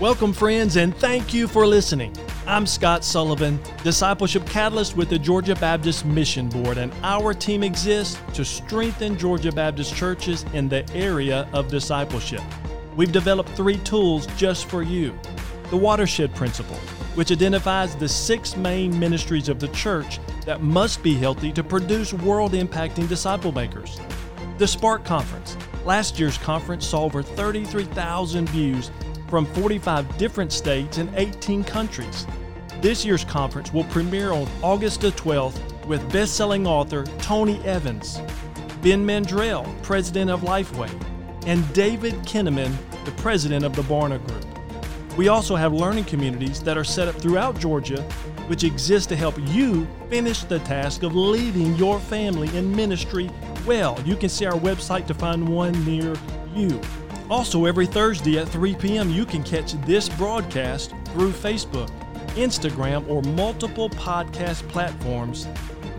Welcome, friends, and thank you for listening. I'm Scott Sullivan, Discipleship Catalyst with the Georgia Baptist Mission Board, and our team exists to strengthen Georgia Baptist churches in the area of discipleship. We've developed three tools just for you the Watershed Principle, which identifies the six main ministries of the church that must be healthy to produce world impacting disciple makers. The Spark Conference. Last year's conference saw over 33,000 views from 45 different states and 18 countries. This year's conference will premiere on August the 12th with best-selling author Tony Evans, Ben Mandrell, president of Lifeway, and David Kinnaman, the president of the Barna Group. We also have learning communities that are set up throughout Georgia, which exist to help you finish the task of leading your family in ministry well. You can see our website to find one near you. Also, every Thursday at 3 p.m., you can catch this broadcast through Facebook, Instagram, or multiple podcast platforms.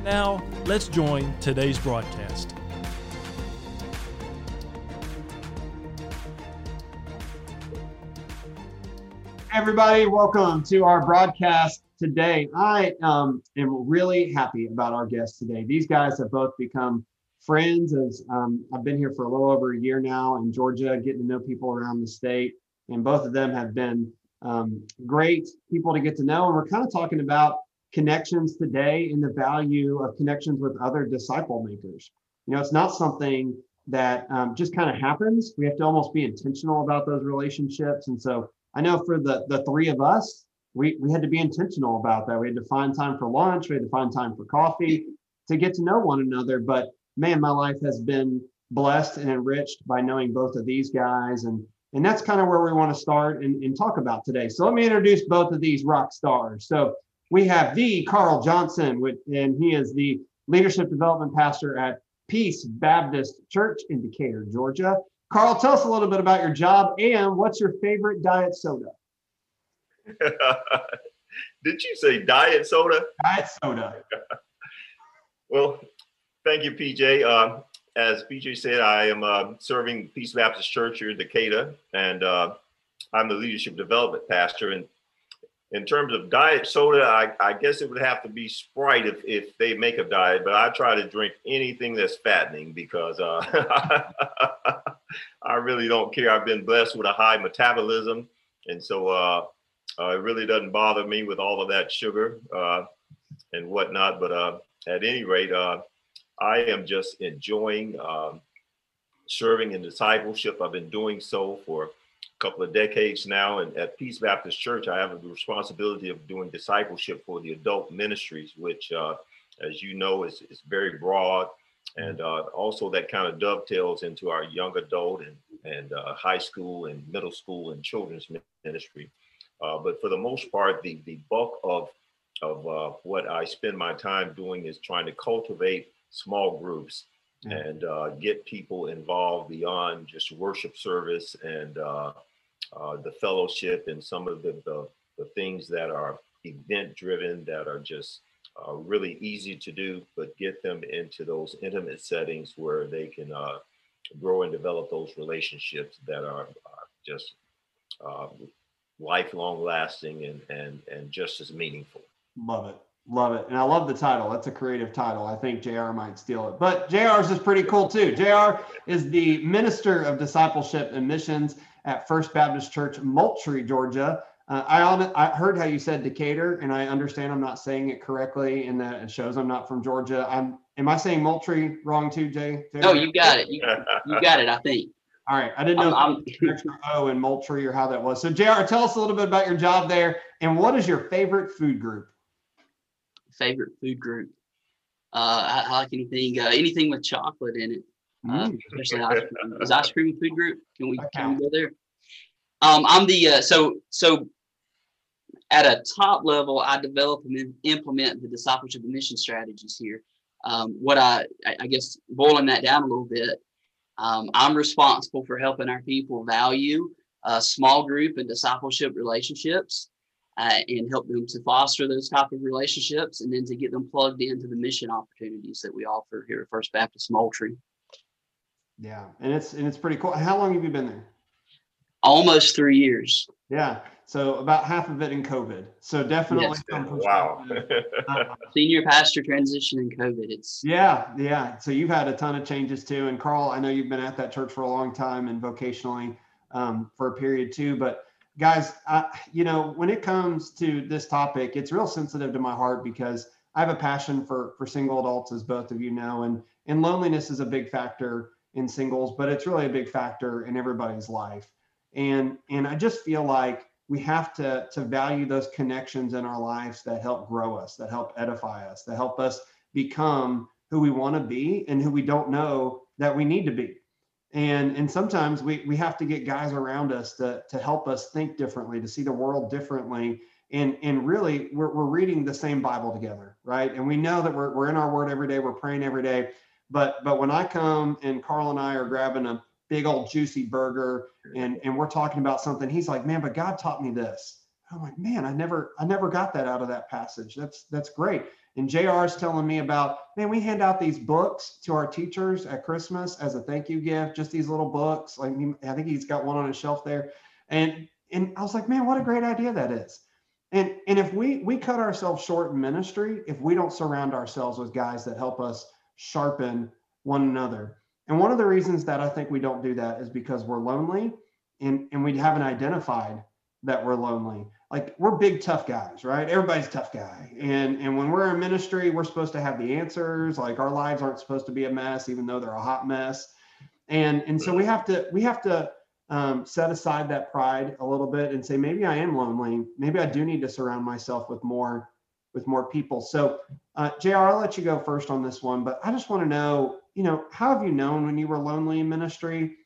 Now, let's join today's broadcast. Everybody, welcome to our broadcast today. I um, am really happy about our guests today. These guys have both become friends as um, I've been here for a little over a year now in Georgia, getting to know people around the state. And both of them have been um, great people to get to know. And we're kind of talking about connections today and the value of connections with other disciple makers. You know, it's not something that um, just kind of happens. We have to almost be intentional about those relationships. And so I know for the, the three of us, we, we had to be intentional about that. We had to find time for lunch, we had to find time for coffee to get to know one another. But man, my life has been blessed and enriched by knowing both of these guys. And, and that's kind of where we want to start and, and talk about today. So let me introduce both of these rock stars. So we have the Carl Johnson, and he is the leadership development pastor at Peace Baptist Church in Decatur, Georgia. Carl, tell us a little bit about your job and what's your favorite diet soda? Did you say diet soda? Diet soda. well, Thank you, PJ. Uh, as PJ said, I am uh, serving Peace Baptist Church here in Decatur, and uh, I'm the leadership development pastor. And in terms of diet soda, I, I, guess it would have to be Sprite if, if they make a diet, but I try to drink anything that's fattening because uh, I really don't care. I've been blessed with a high metabolism, and so uh, uh, it really doesn't bother me with all of that sugar and whatnot. But at any rate, I am just enjoying um, serving in discipleship. I've been doing so for a couple of decades now. And at Peace Baptist Church, I have the responsibility of doing discipleship for the adult ministries, which, uh, as you know, is, is very broad. And uh, also, that kind of dovetails into our young adult and, and uh, high school and middle school and children's ministry. Uh, but for the most part, the, the bulk of, of uh, what I spend my time doing is trying to cultivate small groups and uh, get people involved beyond just worship service and uh, uh, the fellowship and some of the, the, the things that are event driven that are just uh, really easy to do, but get them into those intimate settings where they can uh, grow and develop those relationships that are just uh, lifelong lasting and, and, and just as meaningful. Love it. Love it. And I love the title. That's a creative title. I think JR might steal it. But JR's is pretty cool too. JR is the Minister of Discipleship and Missions at First Baptist Church, Moultrie, Georgia. Uh, I, I heard how you said Decatur, and I understand I'm not saying it correctly, and that it shows I'm not from Georgia. I'm. Am I saying Moultrie wrong too, Jay? JR? No, you got it. You, you got it. I think. All right. I didn't know I'm, extra O in Moultrie or how that was. So, JR, tell us a little bit about your job there, and what is your favorite food group? Favorite food group. Uh, I, I like anything, uh, anything with chocolate in it, uh, mm. especially ice cream. Is ice cream a food group? Can we, can we go there? Um, I'm the uh, so so at a top level, I develop and implement the discipleship and mission strategies here. Um, what I, I guess boiling that down a little bit, um, I'm responsible for helping our people value uh, small group and discipleship relationships uh, and help them to foster those type of relationships and then to get them plugged into the mission opportunities that we offer here at First Baptist Moultrie. Yeah, and it's and it's pretty cool. How long have you been there? Almost three years. Yeah. So about half of it in COVID. So definitely. Yes. Wow. uh, Senior pastor transition in COVID. It's yeah, yeah. So you've had a ton of changes too. And Carl, I know you've been at that church for a long time and vocationally um, for a period too. But guys, I, you know, when it comes to this topic, it's real sensitive to my heart because I have a passion for for single adults, as both of you know, and and loneliness is a big factor in singles, but it's really a big factor in everybody's life. And and I just feel like we have to to value those connections in our lives that help grow us, that help edify us, that help us become who we want to be and who we don't know that we need to be. And and sometimes we we have to get guys around us to to help us think differently, to see the world differently. And, and really we're, we're reading the same bible together right? And we know that we're, we're in our word every day we're praying every day. But but when i come and carl and i are grabbing a big old juicy burger and and we're talking about something he's like man but god taught me this. I'm like man i never i never got that out of that passage. That's that's great and jr is telling me about man we hand out these books to our teachers at christmas as a thank you gift just these little books. Like i think he's got one on his shelf there. And and i was like man what a great idea that is. And and if we we cut ourselves short in ministry if we don't surround ourselves with guys that help us sharpen one another. And one of the reasons that I think we don't do that is because we're lonely and, and we haven't identified that we're lonely. Like we're big tough guys, right? Everybody's tough guy. And and when we're in ministry, we're supposed to have the answers. Like our lives aren't supposed to be a mess, even though they're a hot mess. And and so we have to we have to um, set aside that pride a little bit and say maybe I am lonely. Maybe I do need to surround myself with more with more people. So uh, Jr, I'll let you go first on this one, but I just want to know you know, how have you known when you were lonely in ministry?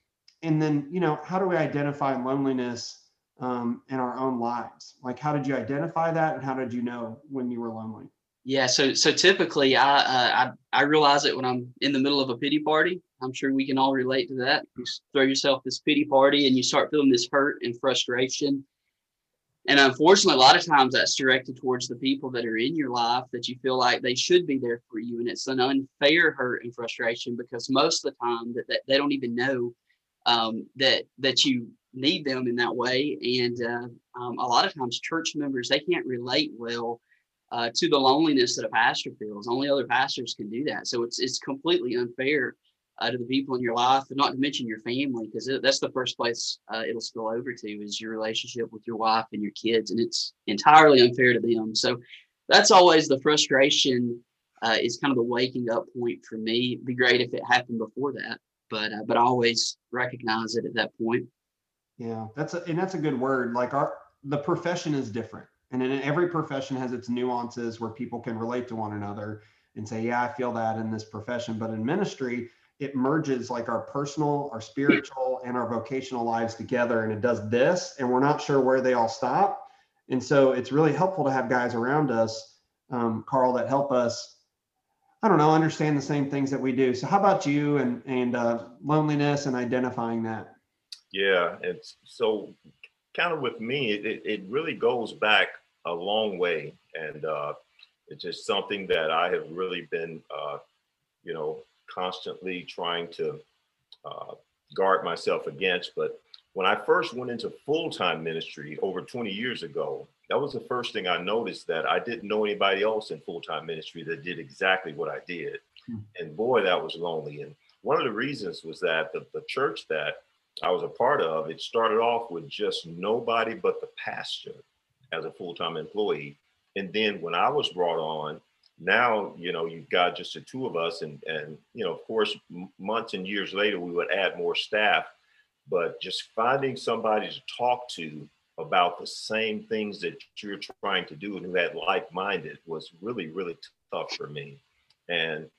And then, you know, how do we identify loneliness um, in our own lives? Like, how did you identify that, and how did you know when you were lonely? Yeah, so so typically, I uh, I I realize it when I'm in the middle of a pity party. I'm sure we can all relate to that. You throw yourself this pity party, and you start feeling this hurt and frustration and unfortunately, a lot of times that's directed towards the people that are in your life that you feel like they should be there for you. And it's an unfair hurt and frustration because most of the time that, that they don't even know um, that that you need them in that way. And uh, um, a lot of times church members, they can't relate well uh, to the loneliness that a pastor feels. Only other pastors can do that. So it's, it's completely unfair uh, to the people in your life, and not to mention your family, because that's the first place uh, it'll spill over to is your relationship with your wife and your kids, and it's entirely unfair to them. So that's always the frustration. Uh, is kind of the waking up point for me. It'd be great if it happened before that, but uh, but I always recognize it at that point. Yeah, that's a, and that's a good word. Like our the profession is different, and in every profession has its nuances where people can relate to one another and say, "Yeah, I feel that in this profession." But in ministry, it merges like our personal, our spiritual, and our vocational lives together. And it does this, and we're not sure where they all stop. And so it's really helpful to have guys around us, um, Carl, that help us, I don't know, understand the same things that we do. So how about you and and uh, loneliness and identifying that? Yeah, it's so kind of with me, it, it really goes back a long way. And uh, it's just something that I have really been, uh, you know, constantly trying to uh, guard myself against. But when I first went into full time ministry over 20 years ago, that was the first thing I noticed that I didn't know anybody else in full time ministry that did exactly what I did. Hmm. And boy, that was lonely. And one of the reasons was that the, the church that I was a part of, it started off with just nobody but the pastor as a full time employee. And then when I was brought on, now you know you've got just the two of us and and you know of course months and years later we would add more staff. But just finding somebody to talk to about the same things that you're trying to do and who had like-minded was really really tough for me. And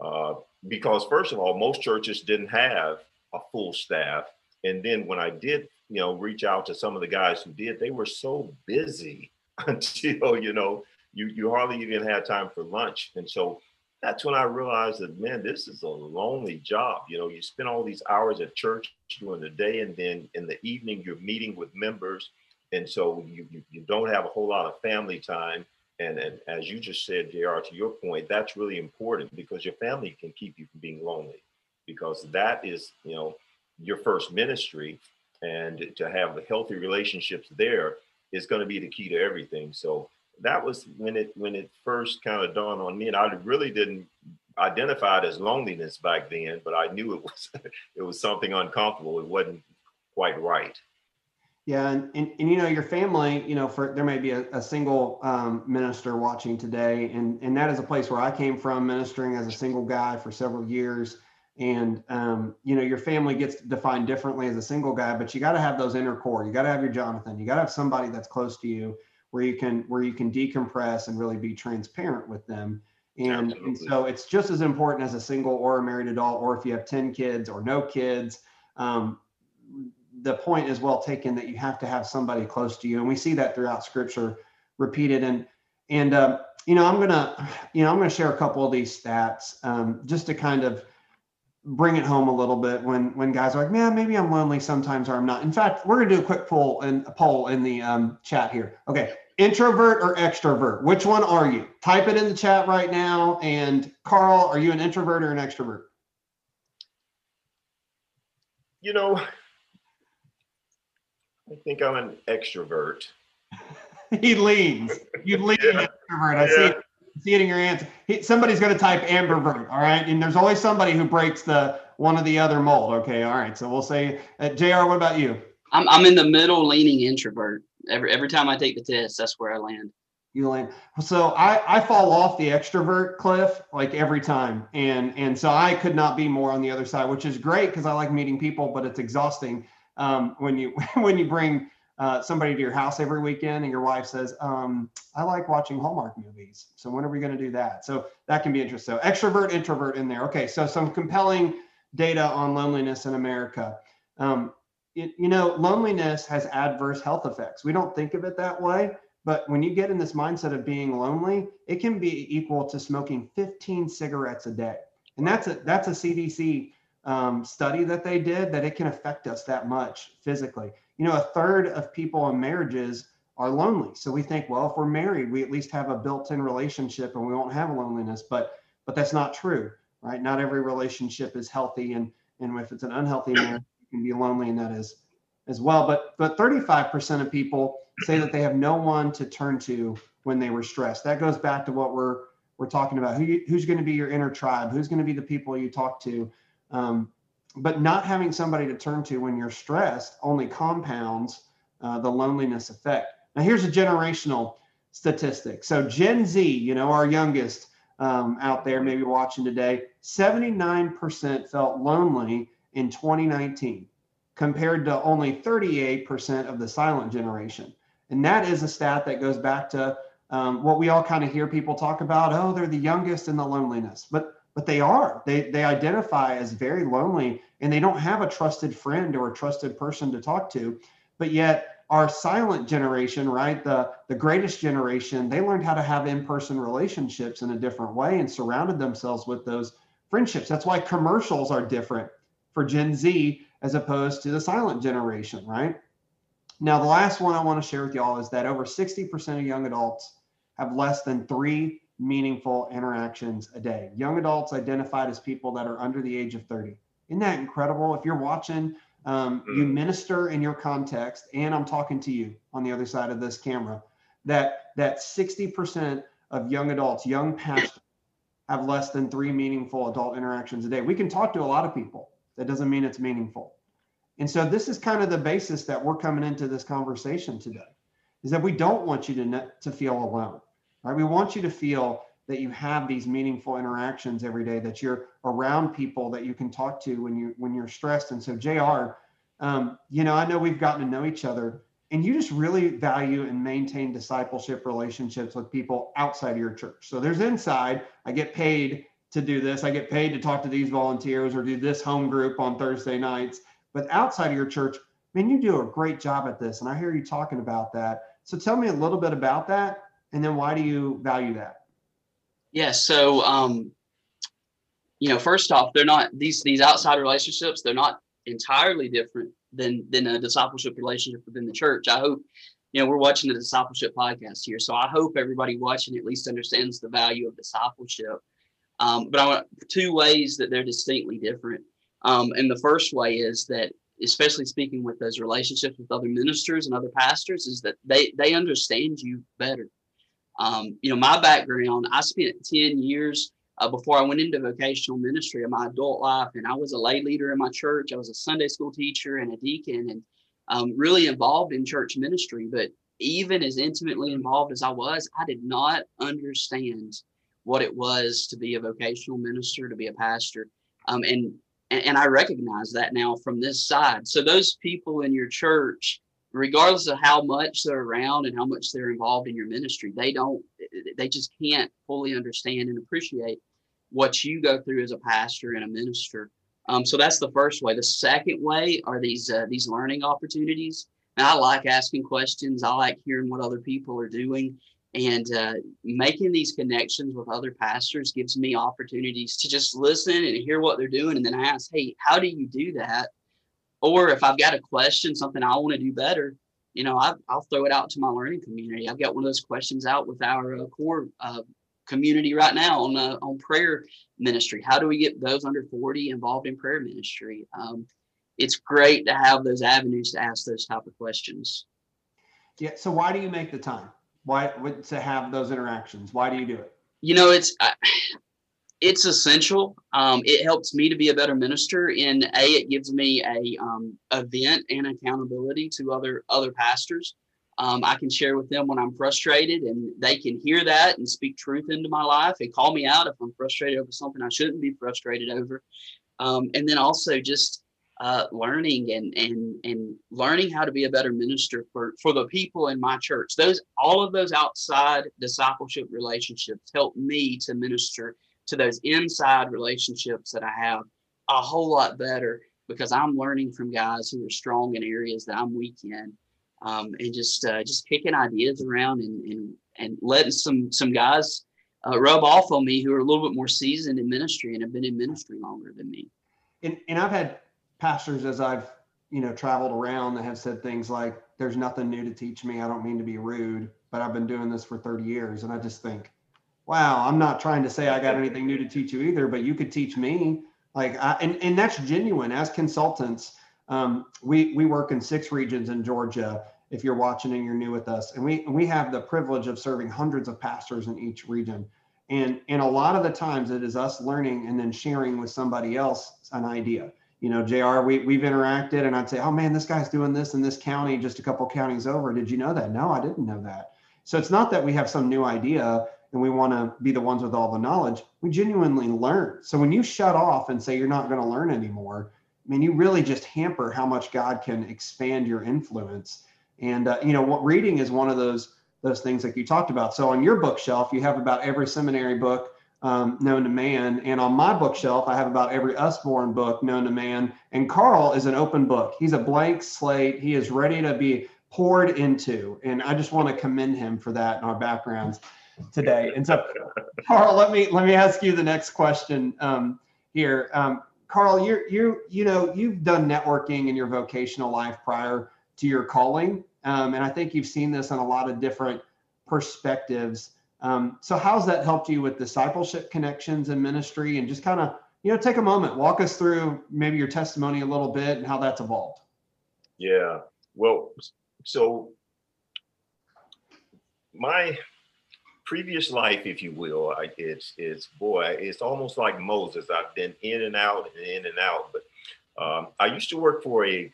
uh, because first of all most churches didn't have a full staff and then when i did you know reach out to some of the guys who did they were so busy until you know you you hardly even had time for lunch. And so that's when I realized that man, this is a lonely job. You know, you spend all these hours at church during the day, and then in the evening you're meeting with members, and so you you, you don't have a whole lot of family time. And, and as you just said, Jr. To your point, that's really important because your family can keep you from being lonely, because that is you know your first ministry, and to have the healthy relationships there is going to be the key to everything. So that was when it when it first kind of dawned on me, and I really didn't identify it as loneliness back then, but I knew it was it was something uncomfortable. It wasn't quite right. Yeah, and, and, and you know your family, you know, for there may be a, a single um, minister watching today, and and that is a place where I came from, ministering as a single guy for several years. And um, you know your family gets defined differently as a single guy, but you got to have those inner core. You got to have your Jonathan. You got to have somebody that's close to you where you can where you can decompress and really be transparent with them. And, and so it's just as important as a single or a married adult, or if you have 10 kids or no kids. Um, the point is well taken that you have to have somebody close to you. And we see that throughout scripture repeated. And, and, uh, you know, I'm going to, you know, I'm to share a couple of these stats um, just to kind of bring it home a little bit when, when guys are like, man, maybe I'm lonely sometimes or I'm not. In fact, we're going to do a quick poll and a poll in the um, chat here. Okay introvert or extrovert? Which one are you? Type it in the chat right now. And Carl, are you an introvert or an extrovert? You know, I think I'm an extrovert. he leans. You lean yeah. extrovert. I yeah. see it. See it in your answer. Somebody's going to type ambivert. All right, and there's always somebody who breaks the one or the other mold. Okay, all right. So we'll say, uh, Jr. What about you? I'm I'm in the middle, leaning introvert every every time I take the test, that's where I land. You land. So I I fall off the extrovert cliff like every time, and and so I could not be more on the other side, which is great because I like meeting people, but it's exhausting um, when you when you bring uh, somebody to your house every weekend and your wife says, um, I like watching Hallmark movies. So when are we going to do that? So that can be interesting. So extrovert, introvert in there. Okay. So some compelling data on loneliness in America. Um, it, you know, loneliness has adverse health effects. We don't think of it that way, but when you get in this mindset of being lonely, it can be equal to smoking 15 cigarettes a day. And that's a that's a CDC um, study that they did that it can affect us that much physically. You know, a third of people in marriages are lonely. So we think, well, if we're married, we at least have a built-in relationship and we won't have loneliness. But but that's not true, right? Not every relationship is healthy, and and if it's an unhealthy marriage, you can be lonely and that is as well. But but 35% of people say that they have no one to turn to when they were stressed. That goes back to what we're we're talking about. Who you, who's going to be your inner tribe? Who's going to be the people you talk to? Um, but not having somebody to turn to when you're stressed only compounds uh, the loneliness effect. Now here's a generational statistic. So Gen Z, you know, our youngest um, out there, maybe watching today, 79% felt lonely in 2019 compared to only 38% of the silent generation. And that is a stat that goes back to um, what we all kind of hear people talk about. Oh, they're the youngest in the loneliness, but but they are. They they identify as very lonely, and they don't have a trusted friend or a trusted person to talk to. But yet, our silent generation, right, the the greatest generation, they learned how to have in-person relationships in a different way and surrounded themselves with those friendships. That's why commercials are different for Gen Z as opposed to the silent generation, right? Now, the last one I want to share with y'all is that over 60% of young adults have less than three meaningful interactions a day. Young adults identified as people that are under the age of 30. Isn't that incredible? If you're watching, um, you mm. minister in your context, and I'm talking to you on the other side of this camera, that that 60% of young adults, young pastors, have less than three meaningful adult interactions a day. We can talk to a lot of people, that doesn't mean it's meaningful. And so this is kind of the basis that we're coming into this conversation today is that we don't want you to to feel alone. Right? We want you to feel that you have these meaningful interactions every day, that you're around people that you can talk to when you when you're stressed. And so JR, um, you know, I know we've gotten to know each other and you just really value and maintain discipleship relationships with people outside of your church. So there's inside, I get paid to do this. I get paid to talk to these volunteers or do this home group on Thursday nights. But outside of your church, man, you do a great job at this. And I hear you talking about that. So tell me a little bit about that. And then why do you value that? Yeah. So, um, you know, first off, they're not these these outside relationships. They're not entirely different than than a discipleship relationship within the church. I hope you know we're watching the discipleship podcast here, so I hope everybody watching at least understands the value of discipleship um, but I want two ways that they're distinctly different. Um, and the first way is that especially speaking with those relationships with other ministers and other pastors, is that they they understand you better. Um, you know, my background, I spent 10 years uh, before I went into vocational ministry in my adult life, and I was a lay leader in my church. I was a Sunday school teacher and a deacon, and um, really involved in church ministry. But even as intimately involved as I was, I did not understand what it was to be a vocational minister, to be a pastor. Um, and, and I recognize that now from this side. So those people in your church, regardless of how much they're around and how much they're involved in your ministry, they don't, they just can't fully understand and appreciate what you go through as a pastor and a minister. Um, so that's the first way. The second way are these uh, these learning opportunities. And I like asking questions. I like hearing what other people are doing, and uh, making these connections with other pastors gives me opportunities to just listen and hear what they're doing, and then I ask, "Hey, how do you do that?" Or if I've got a question, something I want to do better, you know, I, will throw it out to my learning community. I've got one of those questions out with our uh, core uh, community right now on uh, on prayer ministry. How do we get those under 40 involved in prayer ministry? Um, it's great to have those avenues to ask those type of questions. Yeah. So why do you make the time? Why to have those interactions? Why do you do it? You know, it's it's essential. Um, it helps me to be a better minister. In a, it gives me a um, event and accountability to other other pastors. Um, I can share with them when I'm frustrated, and they can hear that and speak truth into my life and call me out if I'm frustrated over something I shouldn't be frustrated over. Um, and then also just uh, learning and and and learning how to be a better minister for for the people in my church. Those all of those outside discipleship relationships help me to minister to those inside relationships that I have a whole lot better because I'm learning from guys who are strong in areas that I'm weak in um, and just uh, just kicking ideas around and and, and letting some some guys uh, rub off on me who are a little bit more seasoned in ministry and have been in ministry longer than me. And and I've had pastors as I've you know traveled around that have said things like, "There's nothing new to teach me. I don't mean to be rude, but I've been doing this for 30 years," and I just think. Wow, I'm not trying to say I got anything new to teach you either, but you could teach me. Like, I, and and that's genuine. As consultants, um, we we work in six regions in Georgia, if you're watching and you're new with us. And we we have the privilege of serving hundreds of pastors in each region. And and a lot of the times it is us learning and then sharing with somebody else an idea. You know, JR, we, we've interacted and I'd say, oh man, this guy's doing this in this county, just a couple counties over. Did you know that? No, I didn't know that. So it's not that we have some new idea and we want to be the ones with all the knowledge. We genuinely learn. So when you shut off and say you're not going to learn anymore, I mean, you really just hamper how much God can expand your influence. And uh, you know, what reading is one of those those things like you talked about. So on your bookshelf, you have about every seminary book um, known to man, and on my bookshelf, I have about every Usborne book known to man. And Carl is an open book. He's a blank slate. He is ready to be poured into, and I just want to commend him for that in our backgrounds today. And so, Carl, let me let me ask you the next question um, here. Um, Carl, you're you you know you've done networking in your vocational life prior to your calling. Um, and I think you've seen this on a lot of different perspectives. Um, so how's that helped you with discipleship connections and ministry and just kind of, you know, take a moment, walk us through maybe your testimony a little bit and how that's evolved. Yeah. Well, so my previous life, if you will, I, it's it's boy, it's almost like Moses. I've been in and out and in and out. But um, I used to work for a,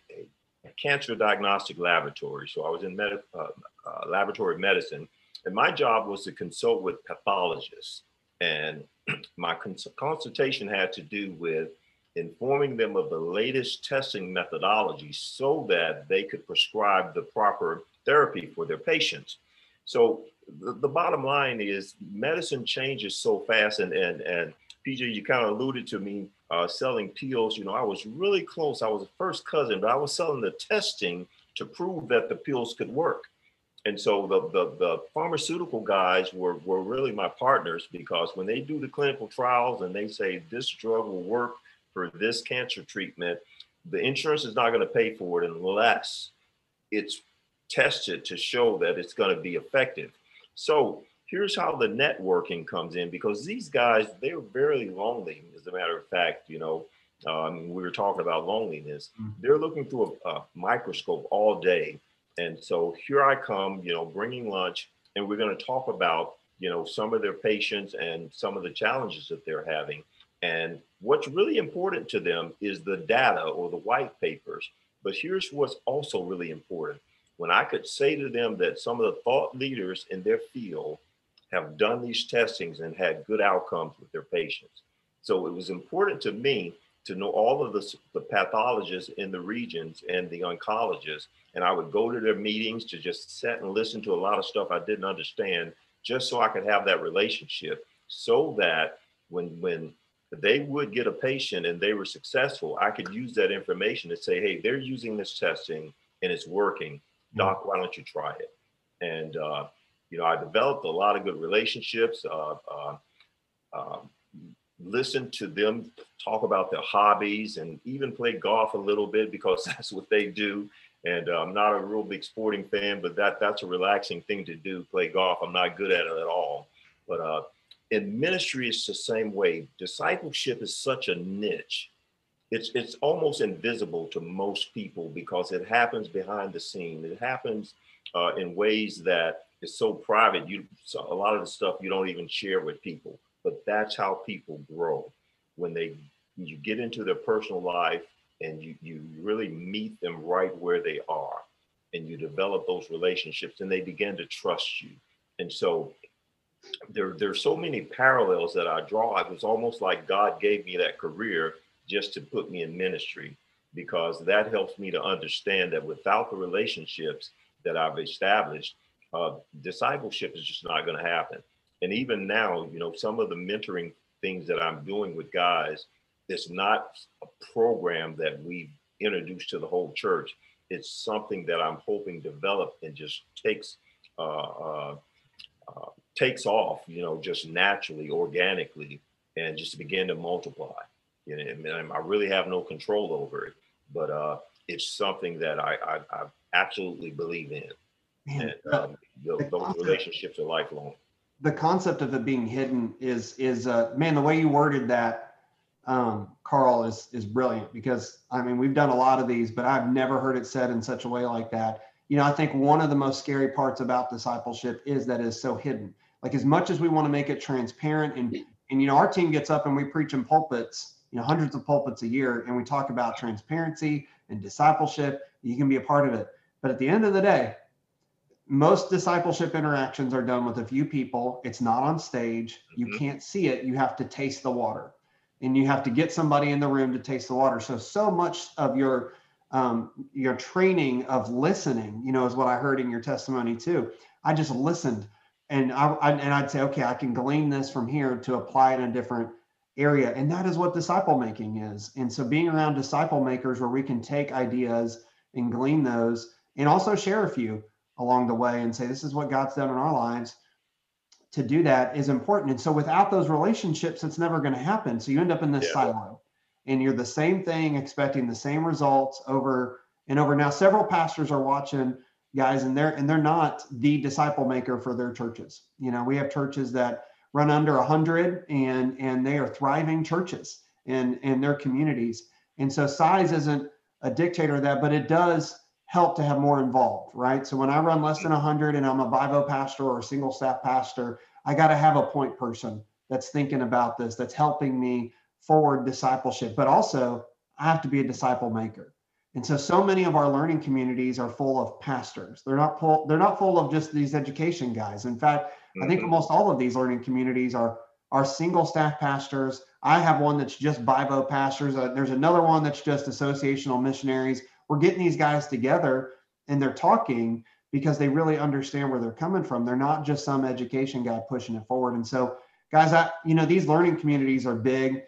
a cancer diagnostic laboratory. So I was in med- uh, uh, laboratory medicine, and my job was to consult with pathologists. And my cons- consultation had to do with informing them of the latest testing methodology so that they could prescribe the proper therapy for their patients. So the, the bottom line is medicine changes so fast and and and PJ, you kind of alluded to me uh, selling pills. You know, I was really close. I was a first cousin, but I was selling the testing to prove that the pills could work. And so the, the, the pharmaceutical guys were, were really my partners because when they do the clinical trials and they say this drug will work for this cancer treatment, the insurance is not going to pay for it unless it's tested to show that it's going to be effective. So here's how the networking comes in because these guys they're very lonely as a matter of fact you know Um, we were talking about loneliness. Mm-hmm. They're looking through a, a microscope all day. And so here I come, you know, bringing lunch, and we're going to talk about, you know, some of their patients and some of the challenges that they're having. And what's really important to them is the data or the white papers. But here's what's also really important. When I could say to them that some of the thought leaders in their field have done these testings and had good outcomes with their patients. So it was important to me to know all of the, the pathologists in the regions and the oncologists. And I would go to their meetings to just sit and listen to a lot of stuff I didn't understand, just so I could have that relationship so that when, when they would get a patient and they were successful, I could use that information to say, hey, they're using this testing and it's working. Doc, why don't you try it? And, uh, you know, I developed a lot of good relationships. Uh, uh, um, listen to them talk about their hobbies and even play golf a little bit because that's what they do. And uh, I'm not a real big sporting fan, but that that's a relaxing thing to do. Play golf. I'm not good at it at all. But uh, in ministry, it's the same way. Discipleship is such a niche. It's it's almost invisible to most people because it happens behind the scene. It happens uh, in ways that is so private. You so a lot of the stuff you don't even share with people but that's how people grow when they you get into their personal life and you you really meet them right where they are and you develop those relationships and they begin to trust you and so there there's so many parallels that I draw it was almost like God gave me that career just to put me in ministry because that helps me to understand that without the relationships that I've established uh, discipleship is just not going to happen and even now, you know, some of the mentoring things that I'm doing with guys, it's not a program that we introduced to the whole church. It's something that I'm hoping develop and just takes uh, uh, uh, takes off, you know, just naturally, organically, and just begin to multiply. You know, and I really have no control over it, but uh, it's something that I, I, I absolutely believe in. Man, and um, the, those relationships are lifelong. The concept of it being hidden is is uh, man the way you worded that um, carl is is brilliant because i mean we've done a lot of these but i've never heard it said in such a way like that. You know i think one of the most scary parts about discipleship is that it's so hidden. Like as much as we want to make it transparent and and you know our team gets up and we preach in pulpits you know hundreds of pulpits a year and we talk about transparency and discipleship you can be a part of it but at the end of the day most discipleship interactions are done with a few people. It's not on stage. You mm-hmm. can't see it. You have to taste the water, and you have to get somebody in the room to taste the water. So so much of your um, your training of listening, you know, is what I heard in your testimony too. I just listened, and I, I and I'd say, okay, I can glean this from here to apply it in a different area, and that is what disciple making is. And so being around disciple makers where we can take ideas and glean those, and also share a few along the way and say, this is what God's done in our lives. To do that is important. And so without those relationships, it's never going to happen. So you end up in this yeah. silo and you're the same thing, expecting the same results over and over. Now, several pastors are watching guys and they're and they're not the disciple maker for their churches. You know, we have churches that run under a hundred and and they are thriving churches in in their communities. And so size isn't a dictator of that, but it does help to have more involved, right? So when I run less than 100 and I'm a Bivo pastor or a single staff pastor, I got to have a point person that's thinking about this, that's helping me forward discipleship, but also I have to be a disciple maker. And so, so many of our learning communities are full of pastors. They're not full. They're not full of just these education guys. In fact, mm-hmm. I think mm-hmm. almost all of these learning communities are are single staff pastors. I have one that's just Bivo pastors. Uh, there's another one that's just associational missionaries we're getting these guys together and they're talking because they really understand where they're coming from. They're not just some education guy pushing it forward. And so, guys, I, you know, these learning communities are big.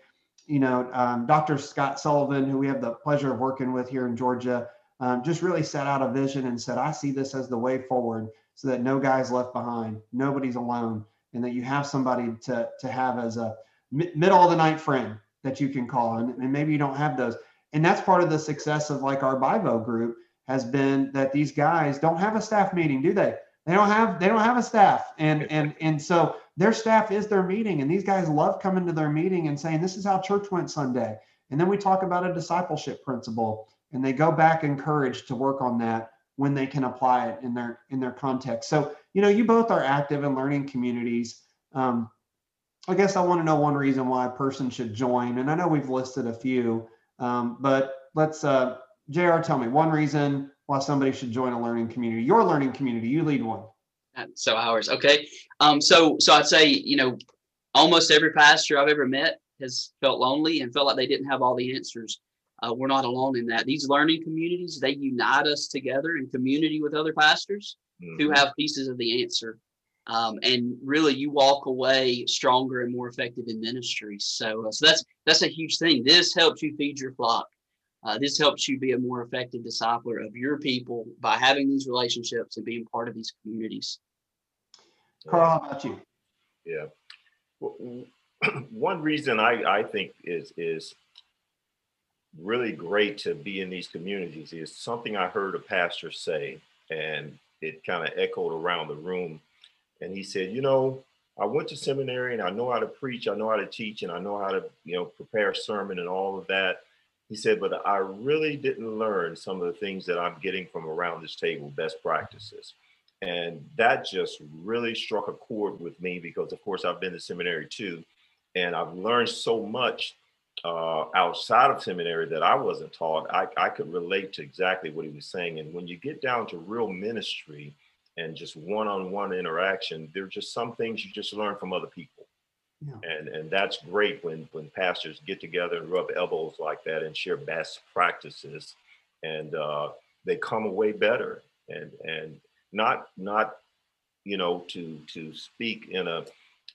You know, um, Dr. Scott Sullivan, who we have the pleasure of working with here in Georgia, um, just really set out a vision and said, I see this as the way forward so that no guy's left behind, nobody's alone, and that you have somebody to, to have as a middle of the night friend that you can call. And, and maybe you don't have those and that's part of the success of like our Bivo group has been that these guys don't have a staff meeting, do they? They don't have they don't have a staff, and and and so their staff is their meeting, and these guys love coming to their meeting and saying, "This is how church went Sunday," And then we talk about a discipleship principle and they go back encouraged to work on that when they can apply it in their in their context. So, you know, you both are active in learning communities. Um, I guess I want to know one reason why a person should join, and I know we've listed a few, um, but let's, uh, Jr. Tell me one reason why somebody should join a learning community. Your learning community, you lead one. So ours, okay. Um, so so I'd say you know, almost every pastor I've ever met has felt lonely and felt like they didn't have all the answers. Uh, we're not alone in that. These learning communities, they unite us together in community with other pastors mm-hmm. who have pieces of the answer. Um, and really you walk away stronger and more effective in ministry. So, uh, so that's, that's a huge thing. This helps you feed your flock. Uh, this helps you be a more effective discipler of your people by having these relationships and being part of these communities. Carl, how about you? Yeah. One reason I, I think is is really great to be in these communities is something I heard a pastor say, and it kind of echoed around the room. And he said, You know, I went to seminary and I know how to preach, I know how to teach, and I know how to, you know, prepare a sermon and all of that. He said, but I really didn't learn some of the things that I'm getting from around this table, best practices. And that just really struck a chord with me because, of course, I've been to seminary too. And I've learned so much uh, outside of seminary that I wasn't taught, I, I could relate to exactly what he was saying. And when you get down to real ministry and just one-on-one interaction, there are just some things you just learn from other people. Yeah. And and that's great when when pastors get together and rub elbows like that and share best practices, and uh, they come away better. And and not not you know to to speak in a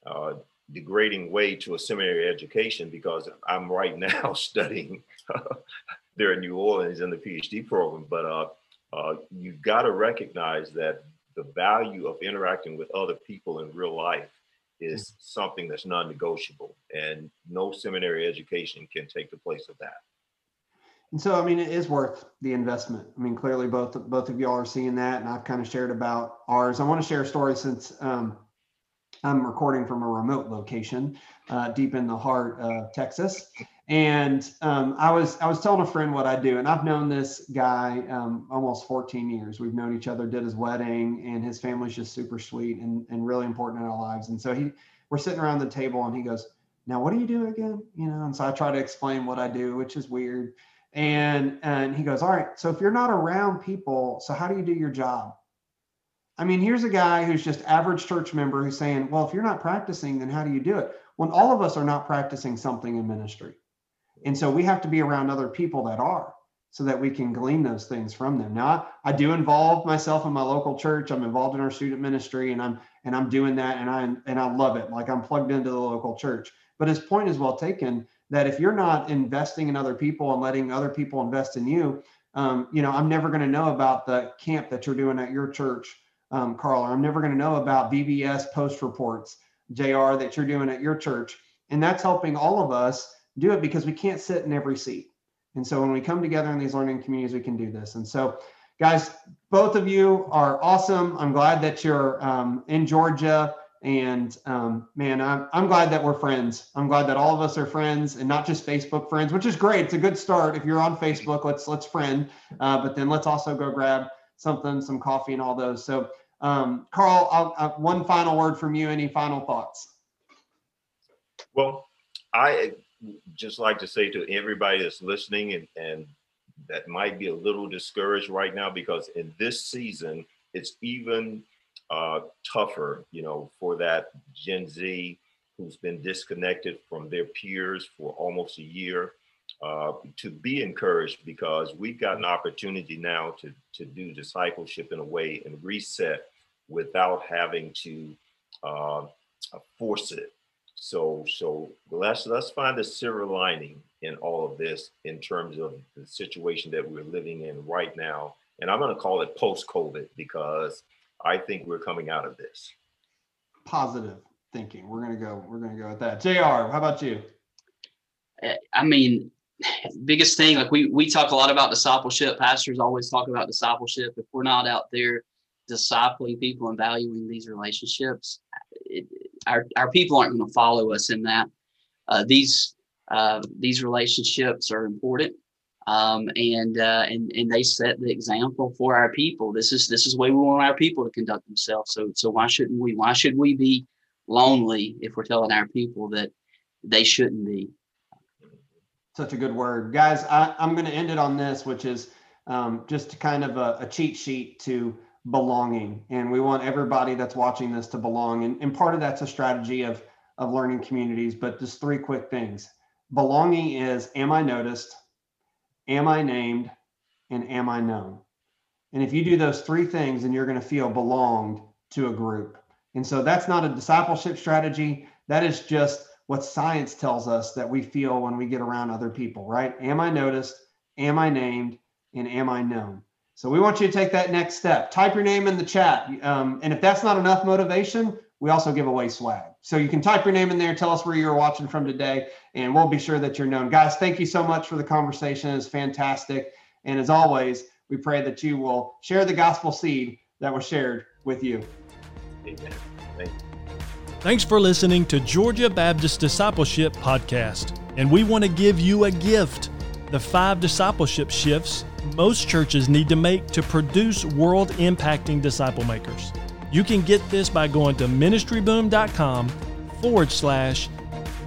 uh, degrading way to a seminary education because I'm right now studying there in New Orleans in the PhD program. But uh, uh, you've got to recognize that the value of interacting with other people in real life is mm-hmm. something that's non-negotiable, and no seminary education can take the place of that. And so, I mean, it is worth the investment. I mean, clearly, both both of y'all are seeing that, and I've kind of shared about ours. I want to share a story since um, I'm recording from a remote location uh, deep in the heart of Texas. And um, I was I was telling a friend what I do, and I've known this guy um, almost 14 years. We've known each other, did his wedding, and his family's just super sweet and, and really important in our lives. And so he we're sitting around the table, and he goes, "Now what do you do again?" You know, and so I try to explain what I do, which is weird. And and he goes, "All right, so if you're not around people, so how do you do your job?" I mean, here's a guy who's just average church member who's saying, well, if you're not practicing, then how do you do it? When all of us are not practicing something in ministry. And so we have to be around other people that are so that we can glean those things from them. Now, I, I do involve myself in my local church. I'm involved in our student ministry and I'm and I'm doing that and I and I love it. Like I'm plugged into the local church. But his point is well taken that if you're not investing in other people and letting other people invest in you, um, you know, I'm never going to know about the camp that you're doing at your church um, Carl, or I'm never going to know about VBS post reports, JR, that you're doing at your church. And that's helping all of us do it because we can't sit in every seat. And so when we come together in these learning communities, we can do this. And so, guys, both of you are awesome. I'm glad that you're um, in Georgia. And um, man, I'm, I'm glad that we're friends. I'm glad that all of us are friends and not just Facebook friends, which is great. It's a good start. If you're on Facebook, let's let's friend. Uh, but then let's also go grab something, some coffee, and all those. So, um, Carl, I'll, I'll, uh, one final word from you. Any final thoughts? Well, I just like to say to everybody that's listening and, and that might be a little discouraged right now because in this season, it's even uh, tougher, you know, for that Gen Z who's been disconnected from their peers for almost a year uh, to be encouraged because we've got an opportunity now to, to do discipleship in a way and reset without having to uh, force it. So, so let's let's find a silver lining in all of this in terms of the situation that we're living in right now. And I'm going to call it post-COVID because I think we're coming out of this. Positive thinking. We're going to go. We're going to go with that. Jr. How about you? I mean, biggest thing like we we talk a lot about discipleship pastors always talk about discipleship if we're not out there discipling people and valuing these relationships it, our, our people aren't going to follow us in that uh, these uh, these relationships are important. Um, and, uh, and, and they set the example for our people. This is, this is the way we want our people to conduct themselves. So, so why shouldn't we, why should we be lonely if we're telling our people that they shouldn't be? Such a good word. Guys, I, I'm going to end it on this, which is um, just kind of a, a, cheat sheet to belonging. And we want everybody that's watching this to belong. And, and part of that's a strategy of, of learning communities, but just three quick things. Belonging is Am I noticed? Am I named? And am I known? And if you do those three things, then you're going to feel belonged to a group. And so that's not a discipleship strategy. That is just what science tells us that we feel when we get around other people, right? Am I noticed? Am I named? And am I known? So we want you to take that next step. Type your name in the chat. Um, and if that's not enough motivation, we also give away swag. So you can type your name in there, tell us where you're watching from today, and we'll be sure that you're known. Guys, thank you so much for the conversation. It's fantastic. And as always, we pray that you will share the gospel seed that was shared with you. Amen. Thank you. Thanks for listening to Georgia Baptist Discipleship Podcast. And we want to give you a gift the five discipleship shifts most churches need to make to produce world impacting disciple makers. You can get this by going to ministryboom.com forward slash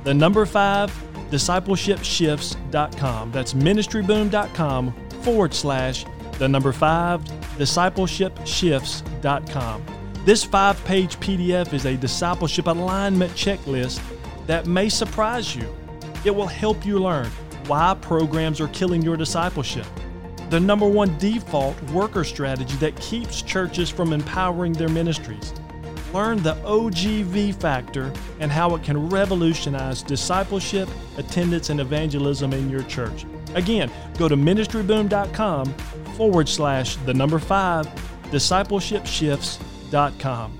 the number five discipleship shifts.com. That's ministryboom.com forward slash the number five discipleship shifts.com. This five page PDF is a discipleship alignment checklist that may surprise you. It will help you learn why programs are killing your discipleship, the number one default worker strategy that keeps churches from empowering their ministries. Learn the OGV factor and how it can revolutionize discipleship, attendance, and evangelism in your church. Again, go to ministryboom.com forward slash the number five discipleshipshifts.com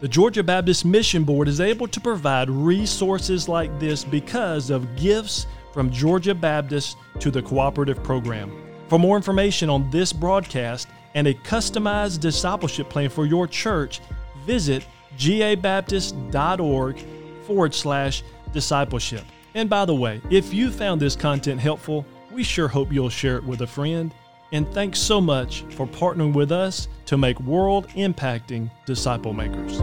the Georgia Baptist Mission Board is able to provide resources like this because of gifts from Georgia Baptist to the cooperative program. For more information on this broadcast and a customized discipleship plan for your church, visit gabaptist.org forward slash discipleship. And by the way, if you found this content helpful, we sure hope you'll share it with a friend. And thanks so much for partnering with us to make world impacting disciple makers.